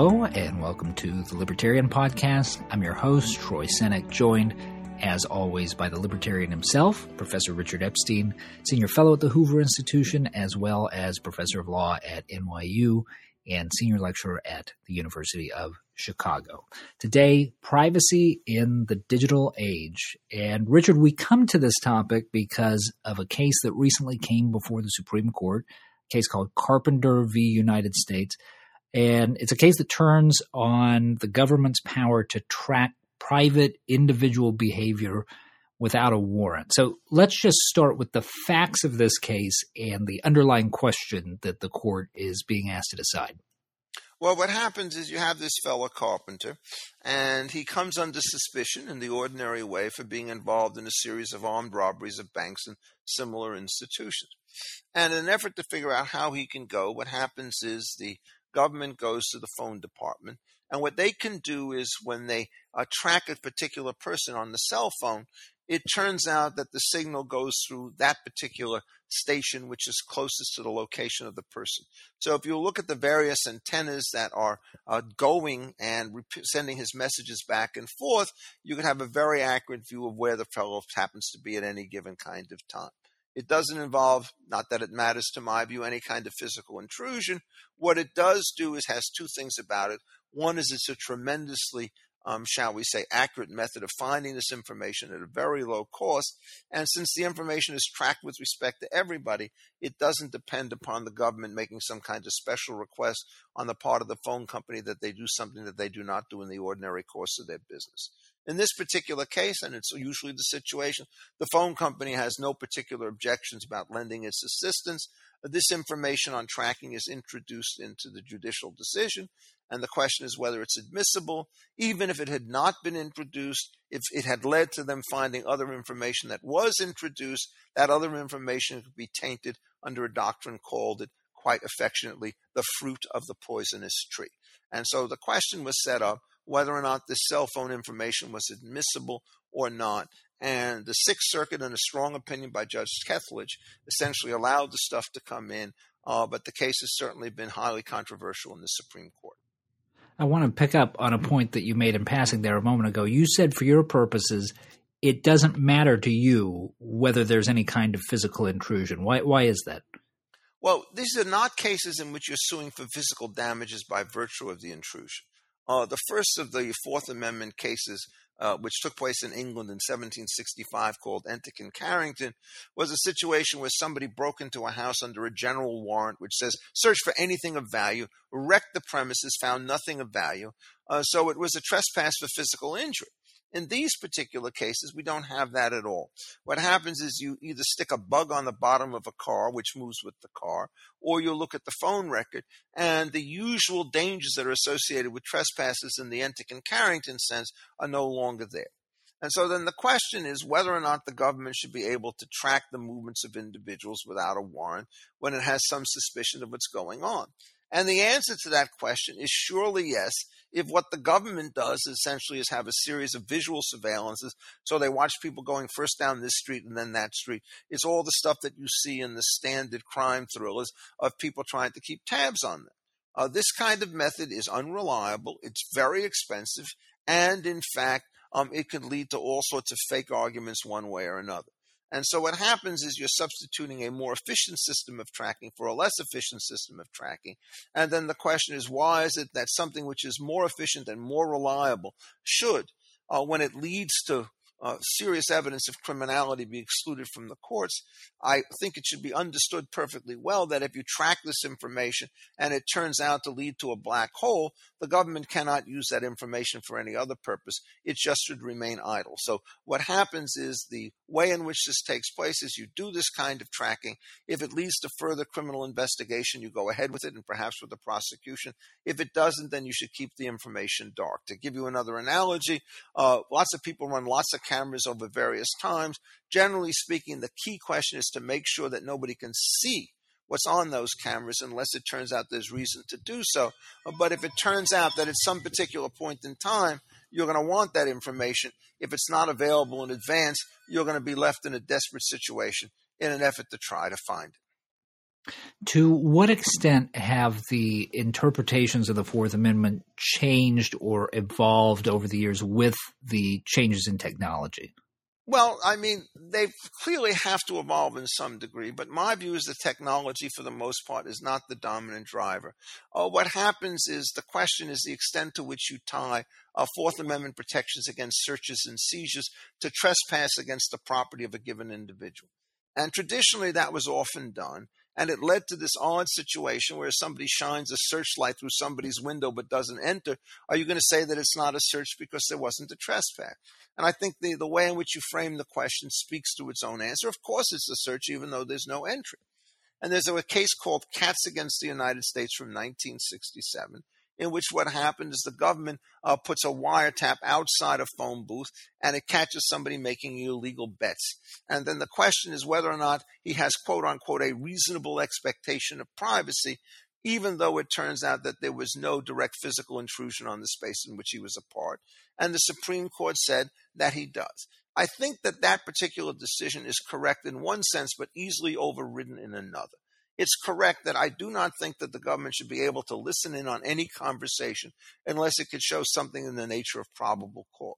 Hello, and welcome to the Libertarian Podcast. I'm your host, Troy Senik, joined, as always, by the Libertarian himself, Professor Richard Epstein, Senior Fellow at the Hoover Institution, as well as Professor of Law at NYU and Senior Lecturer at the University of Chicago. Today, privacy in the digital age. And Richard, we come to this topic because of a case that recently came before the Supreme Court, a case called Carpenter v. United States and it's a case that turns on the government's power to track private individual behavior without a warrant. So let's just start with the facts of this case and the underlying question that the court is being asked to decide. Well, what happens is you have this fellow Carpenter, and he comes under suspicion in the ordinary way for being involved in a series of armed robberies of banks and similar institutions. And in an effort to figure out how he can go, what happens is the government goes to the phone department. And what they can do is when they uh, track a particular person on the cell phone, it turns out that the signal goes through that particular station, which is closest to the location of the person. So if you look at the various antennas that are uh, going and rep- sending his messages back and forth, you can have a very accurate view of where the fellow happens to be at any given kind of time. It doesn't involve, not that it matters to my view, any kind of physical intrusion. What it does do is has two things about it. One is it's a tremendously, um, shall we say, accurate method of finding this information at a very low cost. And since the information is tracked with respect to everybody, it doesn't depend upon the government making some kind of special request on the part of the phone company that they do something that they do not do in the ordinary course of their business. In this particular case, and it's usually the situation, the phone company has no particular objections about lending its assistance. This information on tracking is introduced into the judicial decision, and the question is whether it's admissible. Even if it had not been introduced, if it had led to them finding other information that was introduced, that other information could be tainted under a doctrine called it quite affectionately the fruit of the poisonous tree. And so the question was set up whether or not this cell phone information was admissible or not. And the Sixth Circuit, in a strong opinion by Judge Kethledge, essentially allowed the stuff to come in. Uh, but the case has certainly been highly controversial in the Supreme Court. I want to pick up on a point that you made in passing there a moment ago. You said, for your purposes, it doesn't matter to you whether there's any kind of physical intrusion. Why, why is that? Well, these are not cases in which you're suing for physical damages by virtue of the intrusion. Uh, the first of the Fourth Amendment cases, uh, which took place in England in 1765, called Entick and Carrington, was a situation where somebody broke into a house under a general warrant which says, search for anything of value, wrecked the premises, found nothing of value. Uh, so it was a trespass for physical injury. In these particular cases, we don't have that at all. What happens is you either stick a bug on the bottom of a car, which moves with the car, or you look at the phone record, and the usual dangers that are associated with trespasses in the Entick and Carrington sense are no longer there. And so then the question is whether or not the government should be able to track the movements of individuals without a warrant when it has some suspicion of what's going on. And the answer to that question is surely yes, if what the government does essentially is have a series of visual surveillances. So they watch people going first down this street and then that street. It's all the stuff that you see in the standard crime thrillers of people trying to keep tabs on them. Uh, this kind of method is unreliable, it's very expensive, and in fact, um, it can lead to all sorts of fake arguments one way or another. And so what happens is you're substituting a more efficient system of tracking for a less efficient system of tracking. And then the question is, why is it that something which is more efficient and more reliable should, uh, when it leads to uh, serious evidence of criminality be excluded from the courts, I think it should be understood perfectly well that if you track this information and it turns out to lead to a black hole, the government cannot use that information for any other purpose. It just should remain idle. So what happens is the way in which this takes place is you do this kind of tracking. If it leads to further criminal investigation, you go ahead with it and perhaps with the prosecution. If it doesn't, then you should keep the information dark. To give you another analogy, uh, lots of people run lots of cameras over various times. Generally speaking, the key question is to make sure that nobody can see what's on those cameras unless it turns out there's reason to do so. But if it turns out that at some particular point in time, you're going to want that information. If it's not available in advance, you're going to be left in a desperate situation in an effort to try to find it. To what extent have the interpretations of the Fourth Amendment changed or evolved over the years with the changes in technology? Well, I mean, they clearly have to evolve in some degree, but my view is that technology, for the most part, is not the dominant driver. Uh, what happens is the question is the extent to which you tie uh, Fourth Amendment protections against searches and seizures to trespass against the property of a given individual. And traditionally, that was often done. And it led to this odd situation where somebody shines a searchlight through somebody's window but doesn't enter. Are you going to say that it's not a search because there wasn't a trespass? And I think the, the way in which you frame the question speaks to its own answer. Of course, it's a search, even though there's no entry. And there's a case called Katz against the United States from 1967 in which what happened is the government uh, puts a wiretap outside a phone booth and it catches somebody making illegal bets. And then the question is whether or not he has, quote unquote, a reasonable expectation of privacy, even though it turns out that there was no direct physical intrusion on the space in which he was a part. And the Supreme Court said that he does. I think that that particular decision is correct in one sense, but easily overridden in another it's correct that I do not think that the government should be able to listen in on any conversation unless it could show something in the nature of probable cause.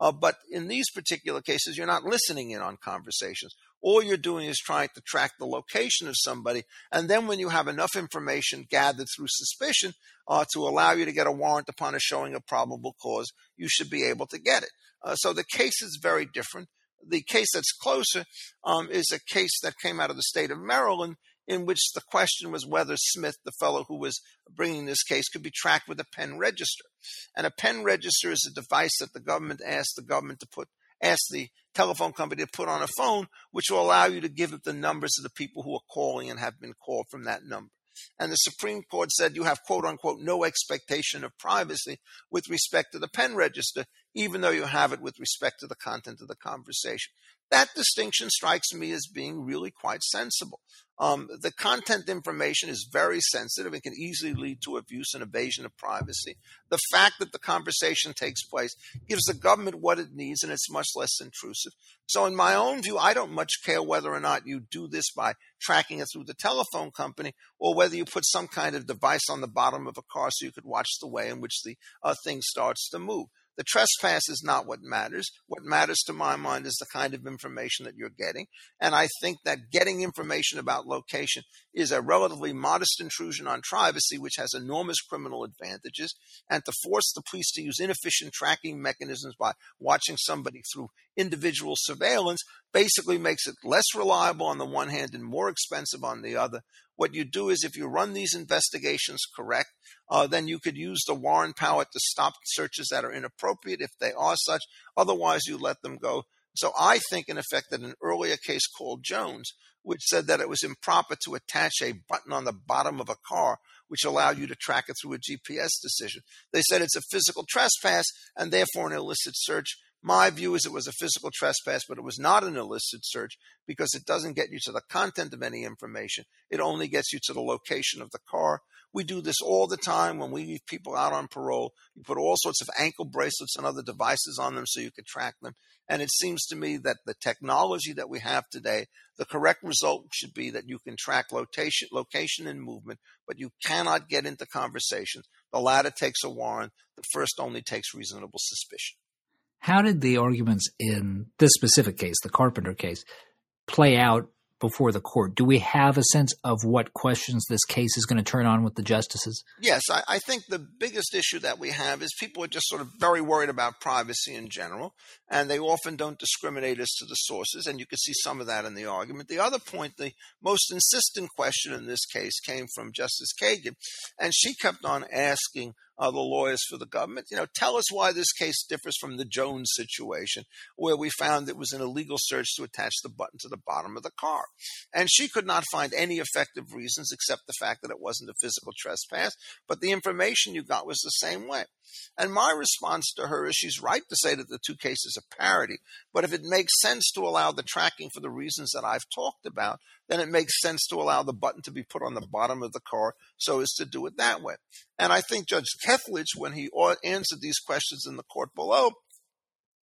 Uh, but in these particular cases, you're not listening in on conversations. All you're doing is trying to track the location of somebody. And then when you have enough information gathered through suspicion uh, to allow you to get a warrant upon a showing of probable cause, you should be able to get it. Uh, so the case is very different. The case that's closer um, is a case that came out of the state of Maryland in which the question was whether Smith, the fellow who was bringing this case, could be tracked with a pen register. And a pen register is a device that the government asked the government to put, asked the telephone company to put on a phone, which will allow you to give it the numbers of the people who are calling and have been called from that number. And the Supreme Court said you have, quote unquote, no expectation of privacy with respect to the pen register, even though you have it with respect to the content of the conversation. That distinction strikes me as being really quite sensible. Um, the content information is very sensitive and can easily lead to abuse and evasion of privacy. The fact that the conversation takes place gives the government what it needs and it's much less intrusive. So, in my own view, I don't much care whether or not you do this by tracking it through the telephone company or whether you put some kind of device on the bottom of a car so you could watch the way in which the uh, thing starts to move. The trespass is not what matters. What matters to my mind is the kind of information that you're getting. And I think that getting information about location is a relatively modest intrusion on privacy, which has enormous criminal advantages. And to force the police to use inefficient tracking mechanisms by watching somebody through individual surveillance basically makes it less reliable on the one hand and more expensive on the other. What you do is if you run these investigations correct, uh, then you could use the warrant power to stop searches that are inappropriate if they are such. Otherwise, you let them go. So I think, in effect, that an earlier case called Jones, which said that it was improper to attach a button on the bottom of a car, which allowed you to track it through a GPS decision. They said it's a physical trespass and therefore an illicit search. My view is it was a physical trespass, but it was not an illicit search because it doesn't get you to the content of any information. It only gets you to the location of the car. We do this all the time when we leave people out on parole. You put all sorts of ankle bracelets and other devices on them so you can track them. And it seems to me that the technology that we have today, the correct result should be that you can track location, location and movement, but you cannot get into conversations. The latter takes a warrant. The first only takes reasonable suspicion. How did the arguments in this specific case, the Carpenter case, play out before the court? Do we have a sense of what questions this case is going to turn on with the justices? Yes, I, I, think the biggest issue that we have is people are just sort of very worried about privacy in general, and they often don't discriminate as to the sources, and you can see some of that in the argument. The other point, the most insistent question in this case came from Justice Kagan, and she kept on asking uh, the lawyers for the government. You know, tell us why this case differs from the Jones situation, where we found it was an illegal search to attach the button to the bottom of the car. And she could not find any effective reasons except the fact that it wasn't a physical trespass, but the information you got was the same way. And my response to her is she's right to say that the two cases are parity, but if it makes sense to allow the tracking for the reasons that I've talked about, then it makes sense to allow the button to be put on the bottom of the car so as to do it that way. And I think Judge Kethledge, when he answered these questions in the court below,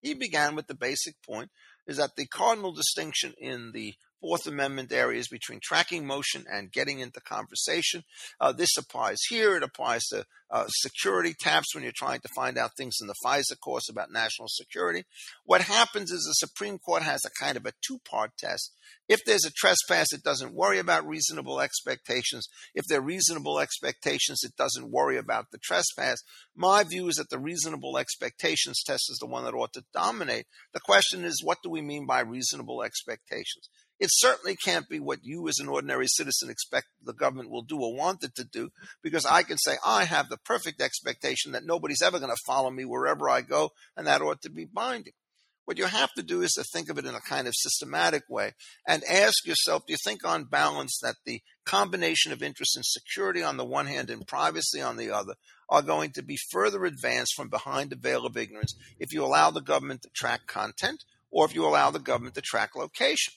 he began with the basic point is that the cardinal distinction in the Fourth Amendment areas between tracking motion and getting into conversation. Uh, this applies here. It applies to uh, security taps when you're trying to find out things in the FISA courts about national security. What happens is the Supreme Court has a kind of a two part test. If there's a trespass, it doesn't worry about reasonable expectations. If there are reasonable expectations, it doesn't worry about the trespass. My view is that the reasonable expectations test is the one that ought to dominate. The question is, what do we mean by reasonable expectations? It certainly can't be what you as an ordinary citizen expect the government will do or want it to do, because I can say I have the perfect expectation that nobody's ever going to follow me wherever I go, and that ought to be binding. What you have to do is to think of it in a kind of systematic way and ask yourself, do you think on balance that the combination of interest in security on the one hand and privacy on the other are going to be further advanced from behind the veil of ignorance if you allow the government to track content or if you allow the government to track location.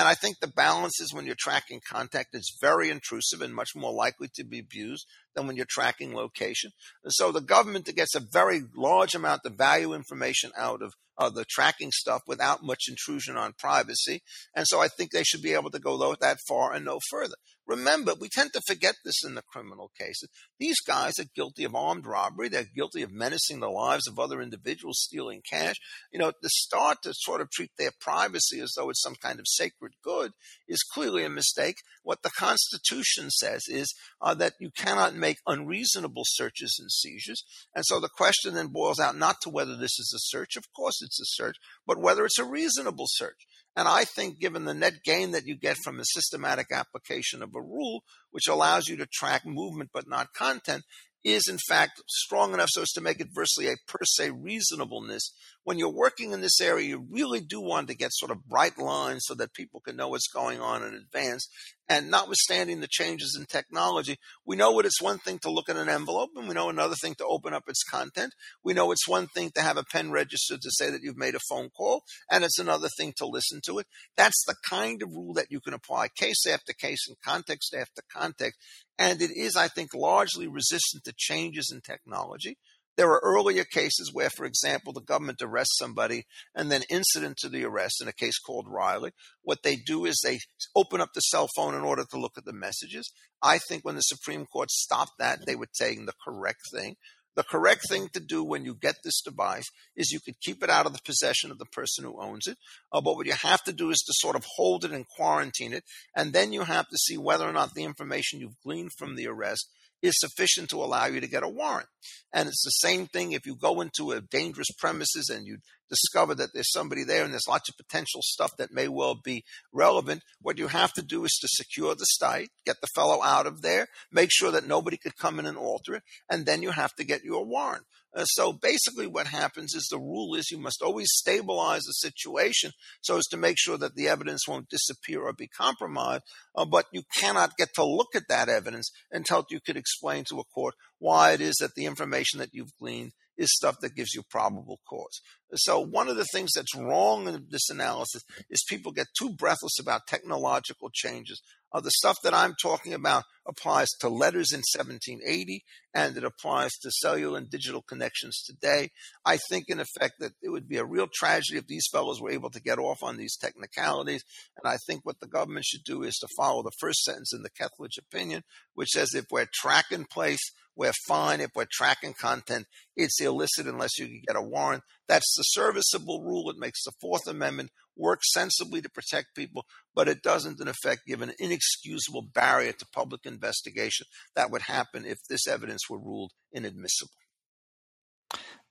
And I think the balance is when you're tracking contact, it's very intrusive and much more likely to be abused than when you're tracking location. And so the government gets a very large amount of value information out of uh, the tracking stuff without much intrusion on privacy. And so I think they should be able to go that far and no further. Remember, we tend to forget this in the criminal cases. These guys are guilty of armed robbery. They're guilty of menacing the lives of other individuals, stealing cash. You know, to start to sort of treat their privacy as though it's some kind of sacred good is clearly a mistake. What the Constitution says is uh, that you cannot make unreasonable searches and seizures. And so the question then boils out not to whether this is a search, of course it's a search, but whether it's a reasonable search. And I think, given the net gain that you get from a systematic application of a rule, which allows you to track movement but not content, is in fact strong enough so as to make it virtually a per se reasonableness. When you're working in this area, you really do want to get sort of bright lines so that people can know what's going on in advance. And notwithstanding the changes in technology, we know what it's one thing to look at an envelope, and we know another thing to open up its content. We know it's one thing to have a pen registered to say that you've made a phone call, and it's another thing to listen to it. That's the kind of rule that you can apply case after case and context after context. And it is, I think, largely resistant to changes in technology. There are earlier cases where, for example, the government arrests somebody and then incident to the arrest in a case called Riley. What they do is they open up the cell phone in order to look at the messages. I think when the Supreme Court stopped that, they were saying the correct thing. The correct thing to do when you get this device is you could keep it out of the possession of the person who owns it. Uh, but what you have to do is to sort of hold it and quarantine it. And then you have to see whether or not the information you've gleaned from the arrest is sufficient to allow you to get a warrant. And it's the same thing if you go into a dangerous premises and you discover that there's somebody there and there's lots of potential stuff that may well be relevant. What you have to do is to secure the site, get the fellow out of there, make sure that nobody could come in and alter it, and then you have to get your warrant. Uh, so basically, what happens is the rule is you must always stabilize the situation so as to make sure that the evidence won't disappear or be compromised. Uh, but you cannot get to look at that evidence until you could explain to a court why it is that the information that you've gleaned is stuff that gives you probable cause. So one of the things that's wrong in this analysis is people get too breathless about technological changes. Uh, the stuff that I'm talking about applies to letters in 1780 and it applies to cellular and digital connections today. I think, in effect, that it would be a real tragedy if these fellows were able to get off on these technicalities. And I think what the government should do is to follow the first sentence in the Kethledge opinion, which says if we're track tracking place, we're fine. If we're tracking content, it's illicit unless you can get a warrant. That's the serviceable rule. It makes the Fourth Amendment work sensibly to protect people, but it doesn't, in effect, give an inexcusable barrier to public investigation that would happen if this evidence were ruled inadmissible.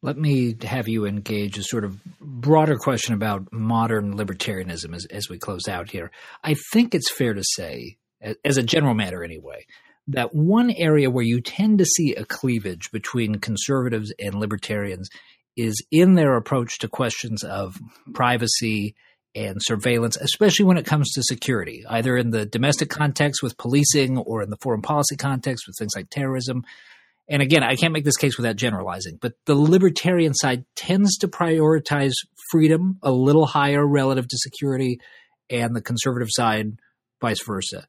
Let me have you engage a sort of broader question about modern libertarianism as, as we close out here. I think it's fair to say, as a general matter anyway, that one area where you tend to see a cleavage between conservatives and libertarians is in their approach to questions of privacy and surveillance, especially when it comes to security, either in the domestic context with policing or in the foreign policy context with things like terrorism. And again, I can't make this case without generalizing, but the libertarian side tends to prioritize freedom a little higher relative to security, and the conservative side, vice versa.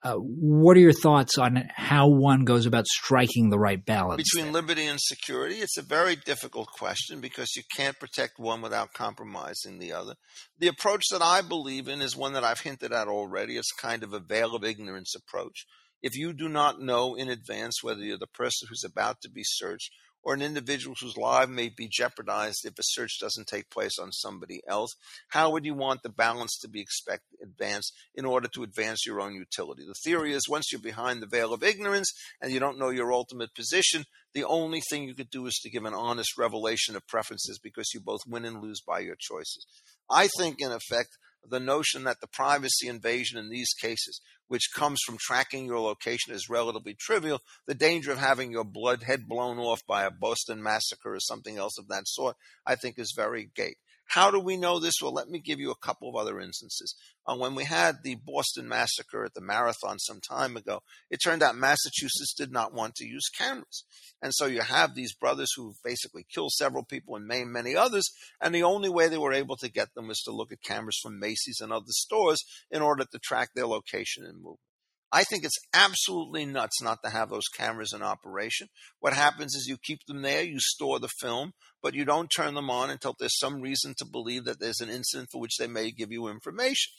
Uh, what are your thoughts on how one goes about striking the right balance between there? liberty and security? It's a very difficult question because you can't protect one without compromising the other. The approach that I believe in is one that I've hinted at already. It's kind of a veil of ignorance approach. If you do not know in advance whether you're the person who's about to be searched or an individual whose life may be jeopardized if a search doesn't take place on somebody else? How would you want the balance to be expect, advanced in order to advance your own utility? The theory is once you're behind the veil of ignorance and you don't know your ultimate position, the only thing you could do is to give an honest revelation of preferences because you both win and lose by your choices. I think, in effect, the notion that the privacy invasion in these cases, which comes from tracking your location, is relatively trivial. The danger of having your blood head blown off by a Boston massacre or something else of that sort, I think, is very great. How do we know this? Well, let me give you a couple of other instances. Uh, when we had the Boston massacre at the marathon some time ago, it turned out Massachusetts did not want to use cameras. And so you have these brothers who basically killed several people and maimed many others. And the only way they were able to get them was to look at cameras from Macy's and other stores in order to track their location and movement. I think it's absolutely nuts not to have those cameras in operation. What happens is you keep them there, you store the film, but you don't turn them on until there's some reason to believe that there's an incident for which they may give you information.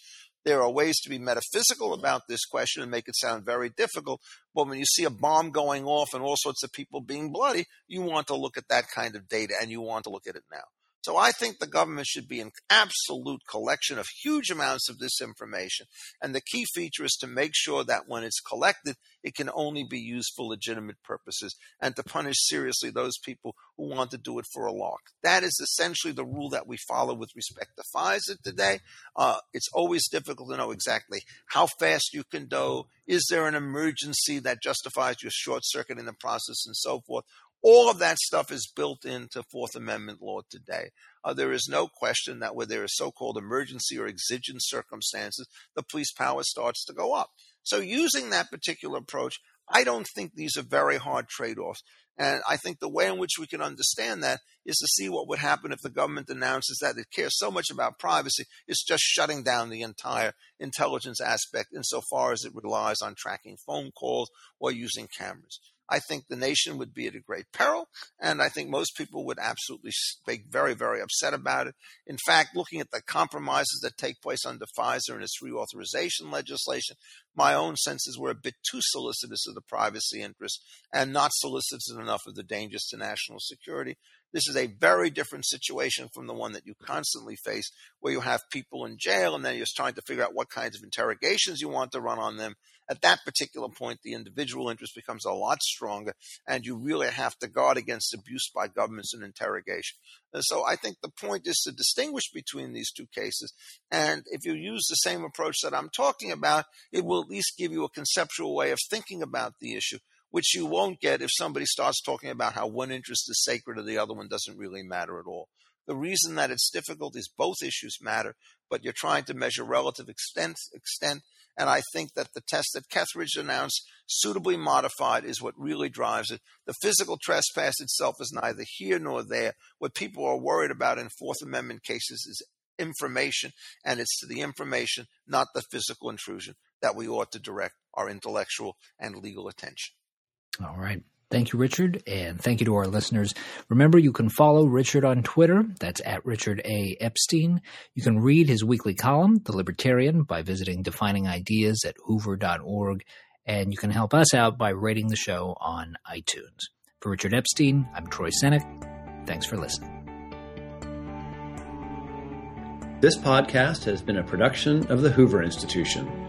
There are ways to be metaphysical about this question and make it sound very difficult. But when you see a bomb going off and all sorts of people being bloody, you want to look at that kind of data and you want to look at it now. So I think the government should be an absolute collection of huge amounts of this information. And the key feature is to make sure that when it's collected, it can only be used for legitimate purposes and to punish seriously those people who want to do it for a lark. That is essentially the rule that we follow with respect to FISA today. Uh, it's always difficult to know exactly how fast you can go. Is there an emergency that justifies your short circuiting the process and so forth? All of that stuff is built into Fourth Amendment law today. Uh, there is no question that where there is so called emergency or exigent circumstances, the police power starts to go up. So, using that particular approach, I don't think these are very hard trade offs. And I think the way in which we can understand that is to see what would happen if the government announces that it cares so much about privacy, it's just shutting down the entire intelligence aspect insofar as it relies on tracking phone calls or using cameras. I think the nation would be at a great peril, and I think most people would absolutely be very, very upset about it. In fact, looking at the compromises that take place under FISA and its reauthorization legislation, my own senses were a bit too solicitous of the privacy interest and not solicitous enough of the dangers to national security. This is a very different situation from the one that you constantly face, where you have people in jail and then you're trying to figure out what kinds of interrogations you want to run on them. At that particular point, the individual interest becomes a lot stronger, and you really have to guard against abuse by governments and interrogation. And so I think the point is to distinguish between these two cases. And if you use the same approach that I'm talking about, it will at least give you a conceptual way of thinking about the issue which you won't get if somebody starts talking about how one interest is sacred or the other one doesn't really matter at all. The reason that it's difficult is both issues matter, but you're trying to measure relative extent, extent and I think that the test that Kethledge announced, suitably modified, is what really drives it. The physical trespass itself is neither here nor there. What people are worried about in Fourth Amendment cases is information, and it's to the information, not the physical intrusion, that we ought to direct our intellectual and legal attention. All right. Thank you, Richard, and thank you to our listeners. Remember, you can follow Richard on Twitter. That's at Richard A. Epstein. You can read his weekly column, The Libertarian, by visiting Defining Ideas at hoover.org. And you can help us out by rating the show on iTunes. For Richard Epstein, I'm Troy Senik. Thanks for listening. This podcast has been a production of the Hoover Institution.